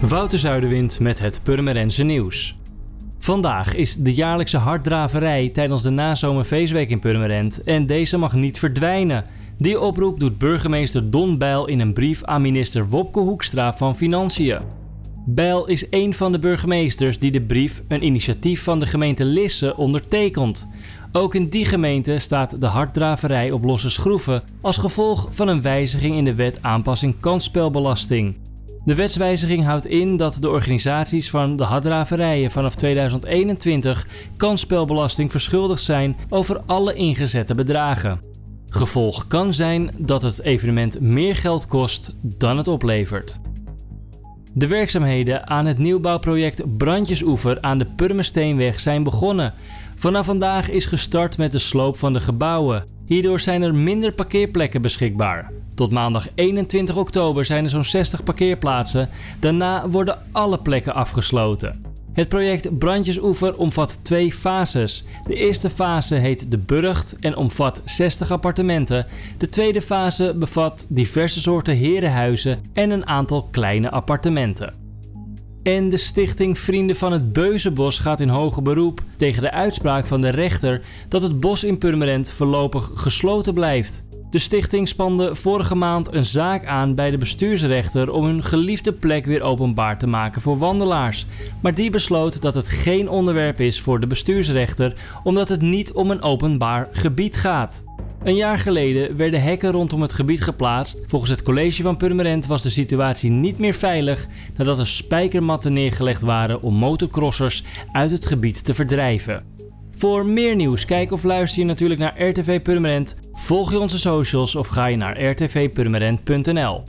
Wouter Zuiderwind met het Purmerense nieuws. Vandaag is de jaarlijkse harddraverij tijdens de nazomerfeestweek in Purmerend en deze mag niet verdwijnen. Die oproep doet burgemeester Don Bijl in een brief aan minister Wopke Hoekstra van Financiën. Bijl is een van de burgemeesters die de brief, een initiatief van de gemeente Lisse, ondertekent. Ook in die gemeente staat de harddraverij op losse schroeven als gevolg van een wijziging in de wet aanpassing kansspelbelasting. De wetswijziging houdt in dat de organisaties van de harddraverijen vanaf 2021 kansspelbelasting verschuldigd zijn over alle ingezette bedragen. Gevolg kan zijn dat het evenement meer geld kost dan het oplevert. De werkzaamheden aan het nieuwbouwproject Brandjesoever aan de Purmersteenweg zijn begonnen. Vanaf vandaag is gestart met de sloop van de gebouwen. Hierdoor zijn er minder parkeerplekken beschikbaar. Tot maandag 21 oktober zijn er zo'n 60 parkeerplaatsen. Daarna worden alle plekken afgesloten. Het project Brandjesoever omvat twee fases. De eerste fase heet De Burgt en omvat 60 appartementen. De tweede fase bevat diverse soorten herenhuizen en een aantal kleine appartementen. En de stichting Vrienden van het Beuzenbos gaat in hoger beroep tegen de uitspraak van de rechter dat het bos in Purmerend voorlopig gesloten blijft. De stichting spande vorige maand een zaak aan bij de bestuursrechter om hun geliefde plek weer openbaar te maken voor wandelaars. Maar die besloot dat het geen onderwerp is voor de bestuursrechter, omdat het niet om een openbaar gebied gaat. Een jaar geleden werden hekken rondom het gebied geplaatst. Volgens het college van Purmerend was de situatie niet meer veilig nadat er spijkermatten neergelegd waren om motocrossers uit het gebied te verdrijven. Voor meer nieuws, kijk of luister je natuurlijk naar RTV Purmerend, volg je onze socials of ga je naar rtvpurmerend.nl.